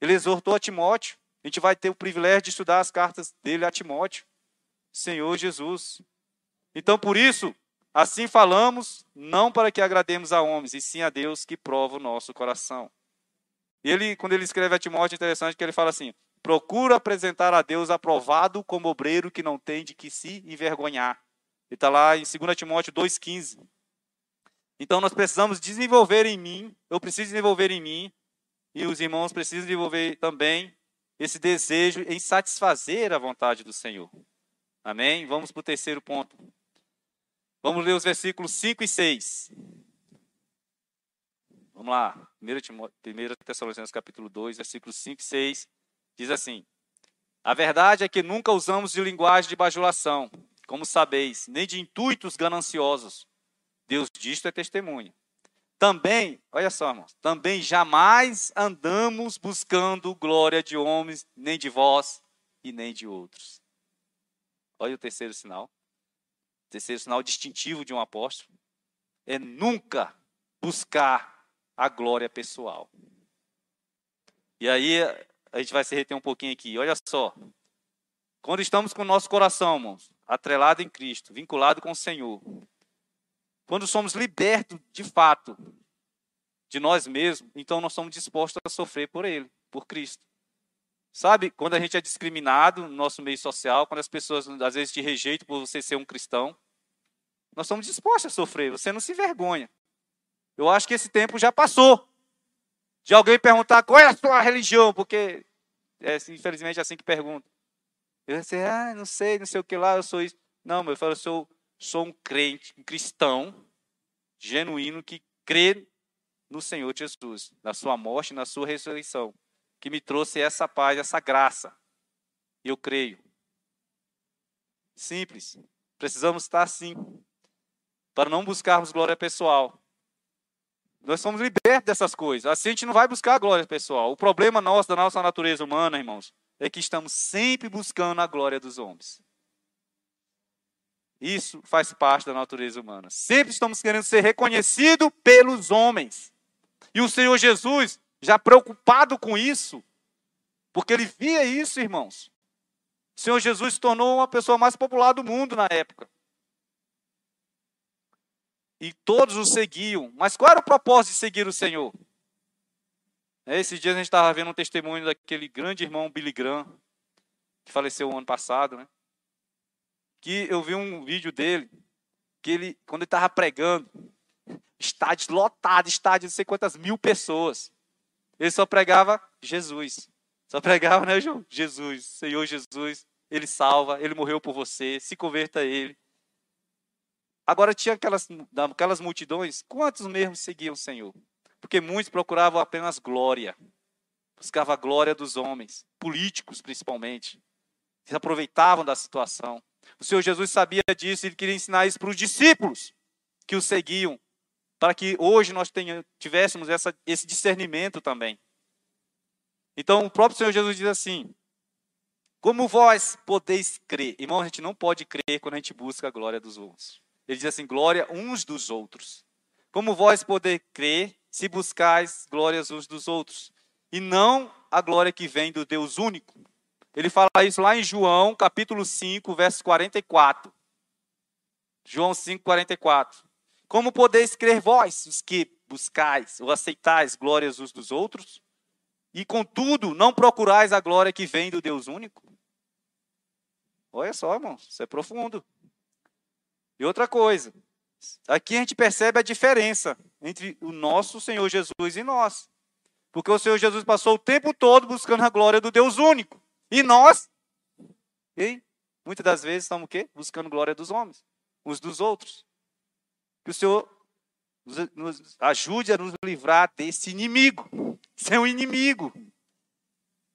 S2: Ele exortou a Timóteo. A gente vai ter o privilégio de estudar as cartas dele a Timóteo. Senhor Jesus. Então, por isso, assim falamos, não para que agrademos a homens, e sim a Deus que prova o nosso coração. E ele, quando ele escreve a Timóteo, é interessante que ele fala assim: procura apresentar a Deus aprovado como obreiro que não tem de que se envergonhar. Ele está lá em 2 Timóteo 2,15. Então nós precisamos desenvolver em mim, eu preciso desenvolver em mim, e os irmãos precisam desenvolver também esse desejo em satisfazer a vontade do Senhor. Amém? Vamos para o terceiro ponto. Vamos ler os versículos 5 e 6. Vamos lá. 1 Tessalonicenses capítulo 2, versículos 5 e 6. Diz assim: A verdade é que nunca usamos de linguagem de bajulação, como sabeis, nem de intuitos gananciosos. Deus disto é testemunha. Também, olha só, irmãos, também jamais andamos buscando glória de homens, nem de vós e nem de outros. Olha o terceiro sinal. O terceiro sinal distintivo de um apóstolo é nunca buscar a glória pessoal. E aí a gente vai se reter um pouquinho aqui. Olha só. Quando estamos com o nosso coração, irmãos, atrelado em Cristo, vinculado com o Senhor, quando somos libertos de fato de nós mesmos, então nós somos dispostos a sofrer por Ele, por Cristo. Sabe, quando a gente é discriminado no nosso meio social, quando as pessoas às vezes te rejeitam por você ser um cristão, nós somos dispostos a sofrer, você não se envergonha. Eu acho que esse tempo já passou. De alguém perguntar qual é a sua religião, porque é, infelizmente é assim que pergunta. Eu disse, ah, não sei, não sei o que lá, eu sou isso. Não, meu, eu falo, eu sou, sou um crente, um cristão genuíno que crê no Senhor Jesus, na sua morte, na sua ressurreição que me trouxe essa paz, essa graça. Eu creio. Simples. Precisamos estar assim, para não buscarmos glória pessoal. Nós somos libertos dessas coisas. Assim a gente não vai buscar a glória pessoal. O problema nosso, da nossa natureza humana, irmãos, é que estamos sempre buscando a glória dos homens. Isso faz parte da natureza humana. Sempre estamos querendo ser reconhecidos pelos homens. E o Senhor Jesus já preocupado com isso, porque ele via isso, irmãos. O Senhor Jesus se tornou uma pessoa mais popular do mundo na época. E todos o seguiam. Mas qual era o propósito de seguir o Senhor? Esses dias a gente estava vendo um testemunho daquele grande irmão Billy Graham, que faleceu o ano passado, né? Que eu vi um vídeo dele, que ele, quando ele estava pregando, estádios lotados, estádios de não sei quantas mil pessoas. Ele só pregava Jesus. Só pregava, né, João? Jesus, Senhor Jesus, ele salva, ele morreu por você, se converta a ele. Agora tinha aquelas, aquelas multidões, quantos mesmo seguiam o Senhor? Porque muitos procuravam apenas glória. Buscavam a glória dos homens, políticos principalmente. Se aproveitavam da situação. O Senhor Jesus sabia disso e ele queria ensinar isso para os discípulos que o seguiam para que hoje nós tenha, tivéssemos essa, esse discernimento também. Então, o próprio Senhor Jesus diz assim: Como vós podeis crer? Irmão, a gente não pode crer quando a gente busca a glória dos outros. Ele diz assim: glória uns dos outros. Como vós podeis crer se buscais glórias uns dos outros, e não a glória que vem do Deus único? Ele fala isso lá em João, capítulo 5, verso 44. João 5, 44. Como podeis crer vós, os que buscais ou aceitais glórias uns dos outros, e contudo não procurais a glória que vem do Deus único? Olha só, irmão, isso é profundo. E outra coisa, aqui a gente percebe a diferença entre o nosso Senhor Jesus e nós. Porque o Senhor Jesus passou o tempo todo buscando a glória do Deus único. E nós, e muitas das vezes estamos o quê? Buscando glória dos homens, uns dos outros. Que o Senhor nos ajude a nos livrar desse inimigo. Ser um inimigo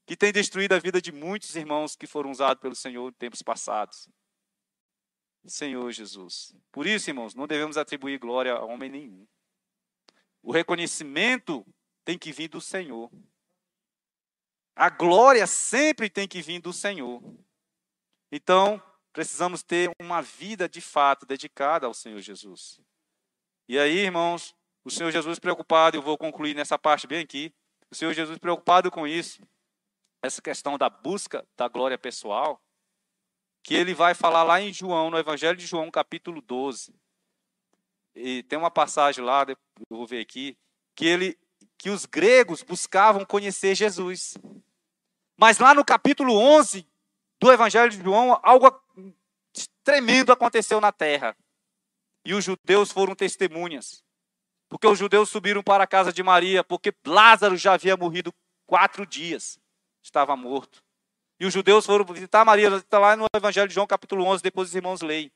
S2: que tem destruído a vida de muitos irmãos que foram usados pelo Senhor em tempos passados. Senhor Jesus. Por isso, irmãos, não devemos atribuir glória a homem nenhum. O reconhecimento tem que vir do Senhor. A glória sempre tem que vir do Senhor. Então, precisamos ter uma vida de fato dedicada ao Senhor Jesus. E aí, irmãos, o Senhor Jesus preocupado, eu vou concluir nessa parte bem aqui. O Senhor Jesus preocupado com isso, essa questão da busca da glória pessoal, que ele vai falar lá em João, no Evangelho de João, capítulo 12. E tem uma passagem lá, eu vou ver aqui, que ele que os gregos buscavam conhecer Jesus. Mas lá no capítulo 11 do Evangelho de João, algo tremendo aconteceu na terra. E os judeus foram testemunhas. Porque os judeus subiram para a casa de Maria, porque Lázaro já havia morrido quatro dias, estava morto. E os judeus foram visitar Maria, está lá no Evangelho de João, capítulo 11, depois os irmãos leem.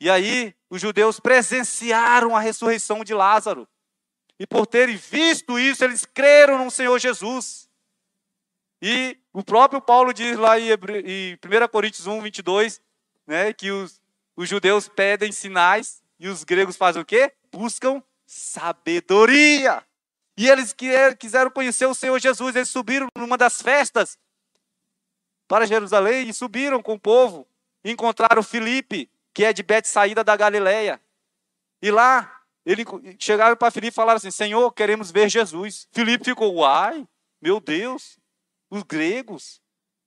S2: E aí, os judeus presenciaram a ressurreição de Lázaro. E por terem visto isso, eles creram no Senhor Jesus. E o próprio Paulo diz lá em 1 Coríntios 1, 22, né, que os, os judeus pedem sinais e os gregos fazem o quê? Buscam sabedoria. E eles quiseram conhecer o Senhor Jesus. Eles subiram numa das festas para Jerusalém e subiram com o povo. Encontraram Filipe, que é de Betsaída da Galileia. E lá ele, chegaram para Filipe e falaram assim: Senhor, queremos ver Jesus. Filipe ficou, uai, meu Deus, os gregos,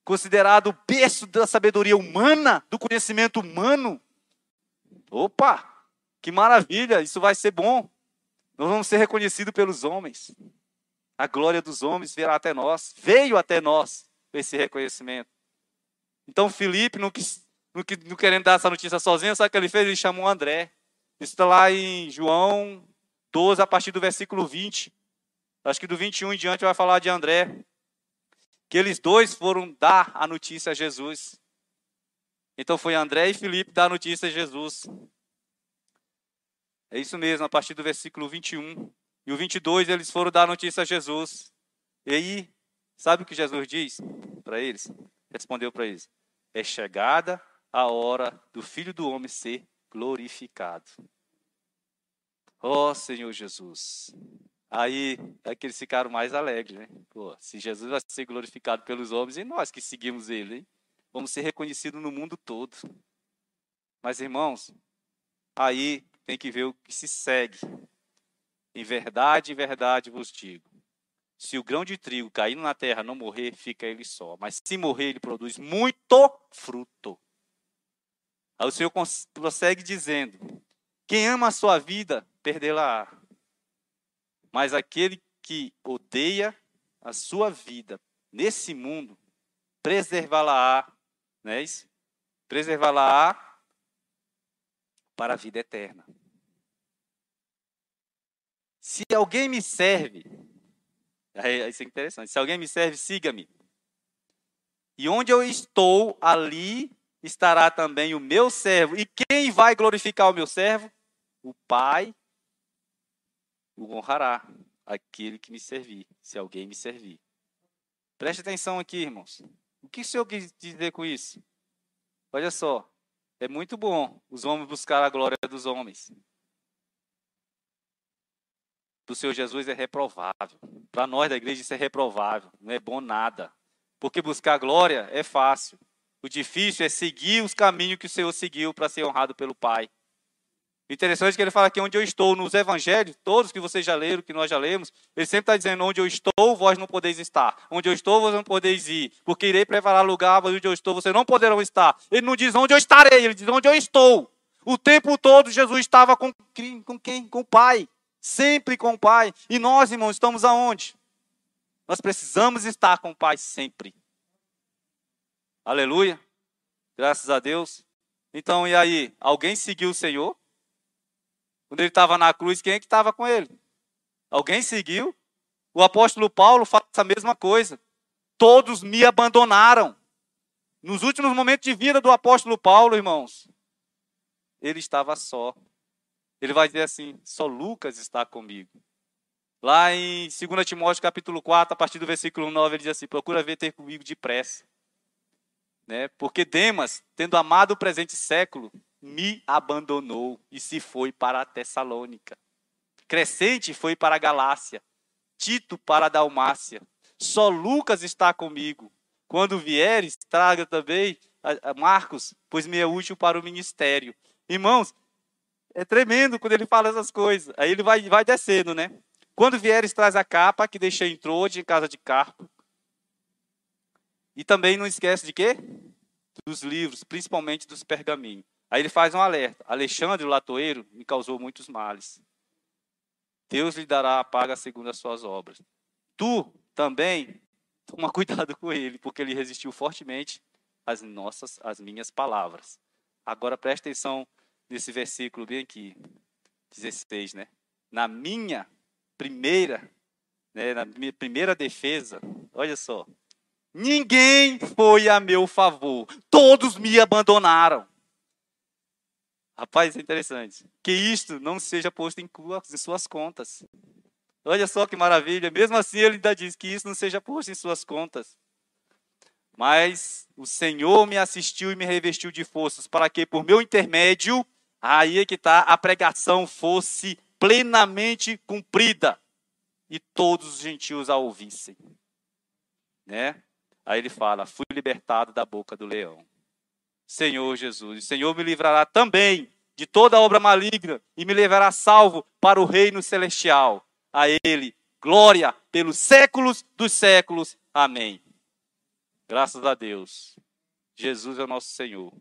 S2: considerado o berço da sabedoria humana, do conhecimento humano. Opa, que maravilha, isso vai ser bom. Nós vamos ser reconhecidos pelos homens. A glória dos homens virá até nós, veio até nós esse reconhecimento. Então Filipe, não, quis, não, não querendo dar essa notícia sozinho, sabe o que ele fez? Ele chamou André. Isso está lá em João 12, a partir do versículo 20. Acho que do 21 em diante vai falar de André. Que eles dois foram dar a notícia a Jesus. Então foi André e Filipe dar a notícia a Jesus. É isso mesmo, a partir do versículo 21. E o 22 eles foram dar a notícia a Jesus. E aí, sabe o que Jesus diz para eles? Respondeu para eles: É chegada a hora do filho do homem ser glorificado. Ó oh, Senhor Jesus. Aí é que eles ficaram mais alegres, né? Pô, se Jesus vai ser glorificado pelos homens e nós que seguimos ele, hein? vamos ser reconhecidos no mundo todo. Mas irmãos, aí tem que ver o que se segue. Em verdade, em verdade vos digo: se o grão de trigo caindo na terra não morrer, fica ele só. Mas se morrer, ele produz muito fruto. Aí o Senhor prossegue dizendo: Quem ama a sua vida, perdê-la. Mas aquele que odeia a sua vida nesse mundo, preservá-la-á, é? Preservá-la-á para a vida eterna. Se alguém me serve, isso é interessante. Se alguém me serve, siga-me. E onde eu estou, ali estará também o meu servo. E quem vai glorificar o meu servo? O Pai o honrará aquele que me servir, se alguém me servir. Preste atenção aqui, irmãos. O que o Senhor quis dizer com isso? Olha só, é muito bom os homens buscar a glória dos homens. Do Senhor Jesus é reprovável. Para nós da igreja isso é reprovável, não é bom nada. Porque buscar glória é fácil. O difícil é seguir os caminhos que o Senhor seguiu para ser honrado pelo Pai. Interessante que ele fala que onde eu estou nos evangelhos, todos que vocês já leram, que nós já lemos, ele sempre está dizendo: onde eu estou, vós não podeis estar. Onde eu estou, vós não podeis ir. Porque irei preparar lugar, onde eu estou, vocês não poderão estar. Ele não diz onde eu estarei, ele diz onde eu estou. O tempo todo Jesus estava com, com quem? Com o Pai. Sempre com o Pai. E nós, irmãos, estamos aonde? Nós precisamos estar com o Pai sempre. Aleluia. Graças a Deus. Então, e aí? Alguém seguiu o Senhor? Quando ele estava na cruz, quem é que estava com ele? Alguém seguiu? O apóstolo Paulo fala essa mesma coisa. Todos me abandonaram. Nos últimos momentos de vida do apóstolo Paulo, irmãos, ele estava só. Ele vai dizer assim: só Lucas está comigo. Lá em 2 Timóteo capítulo 4, a partir do versículo 9, ele diz assim: procura ver ter comigo depressa Né? Porque Demas, tendo amado o presente século, me abandonou e se foi para a Tessalônica. Crescente foi para a Galácia, Tito para a Dalmácia. Só Lucas está comigo. Quando vieres, traga também Marcos, pois me é útil para o ministério. Irmãos, é tremendo quando ele fala essas coisas. Aí ele vai, vai descendo, né? Quando vieres, traz a capa que deixei em Trode, em casa de Carpo. E também não esquece de quê? Dos livros, principalmente dos pergaminhos. Aí ele faz um alerta. Alexandre, o latoeiro, me causou muitos males. Deus lhe dará a paga segundo as suas obras. Tu também, toma cuidado com ele, porque ele resistiu fortemente às nossas, às minhas palavras. Agora preste atenção nesse versículo bem aqui, 16, né? Na minha primeira, né, na minha primeira defesa, olha só, ninguém foi a meu favor, todos me abandonaram. Rapaz, é interessante. Que isto não seja posto em suas contas. Olha só que maravilha. Mesmo assim, ele ainda diz que isso não seja posto em suas contas. Mas o Senhor me assistiu e me revestiu de forças para que, por meu intermédio, aí é que está, a pregação fosse plenamente cumprida e todos os gentios a ouvissem. Né? Aí ele fala: fui libertado da boca do leão. Senhor Jesus. O Senhor me livrará também de toda obra maligna e me levará salvo para o reino celestial. A Ele, glória pelos séculos dos séculos. Amém. Graças a Deus. Jesus é o nosso Senhor.